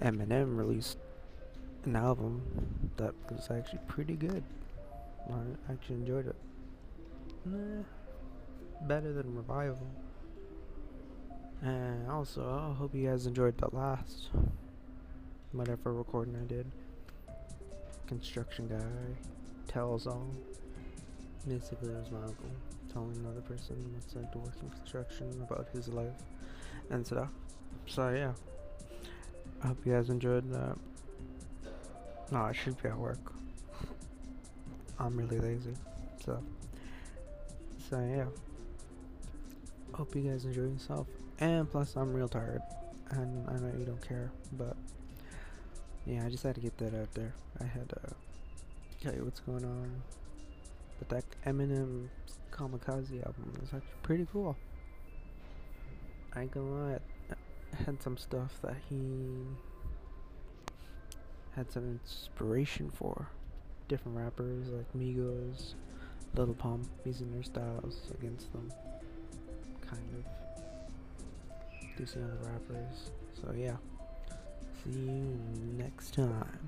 Eminem released an album that was actually pretty good. I actually enjoyed it. Nah, better than Revival. And also, I hope you guys enjoyed the last whatever recording I did. Construction guy tells all. Basically, it was my uncle telling another person what's like to work in construction about his life and stuff. So yeah, I hope you guys enjoyed that. No, I should be at work. I'm really lazy, so so yeah. Hope you guys enjoy yourself. And plus, I'm real tired, and I know you don't care, but yeah, I just had to get that out there. I had to tell you what's going on. But that Eminem Kamikaze album is actually pretty cool. I gonna lie, it had some stuff that he had some inspiration for. Different rappers like Migos, Lil Pump, using their styles against them. Kind of. Some other rappers. So yeah. See you next time.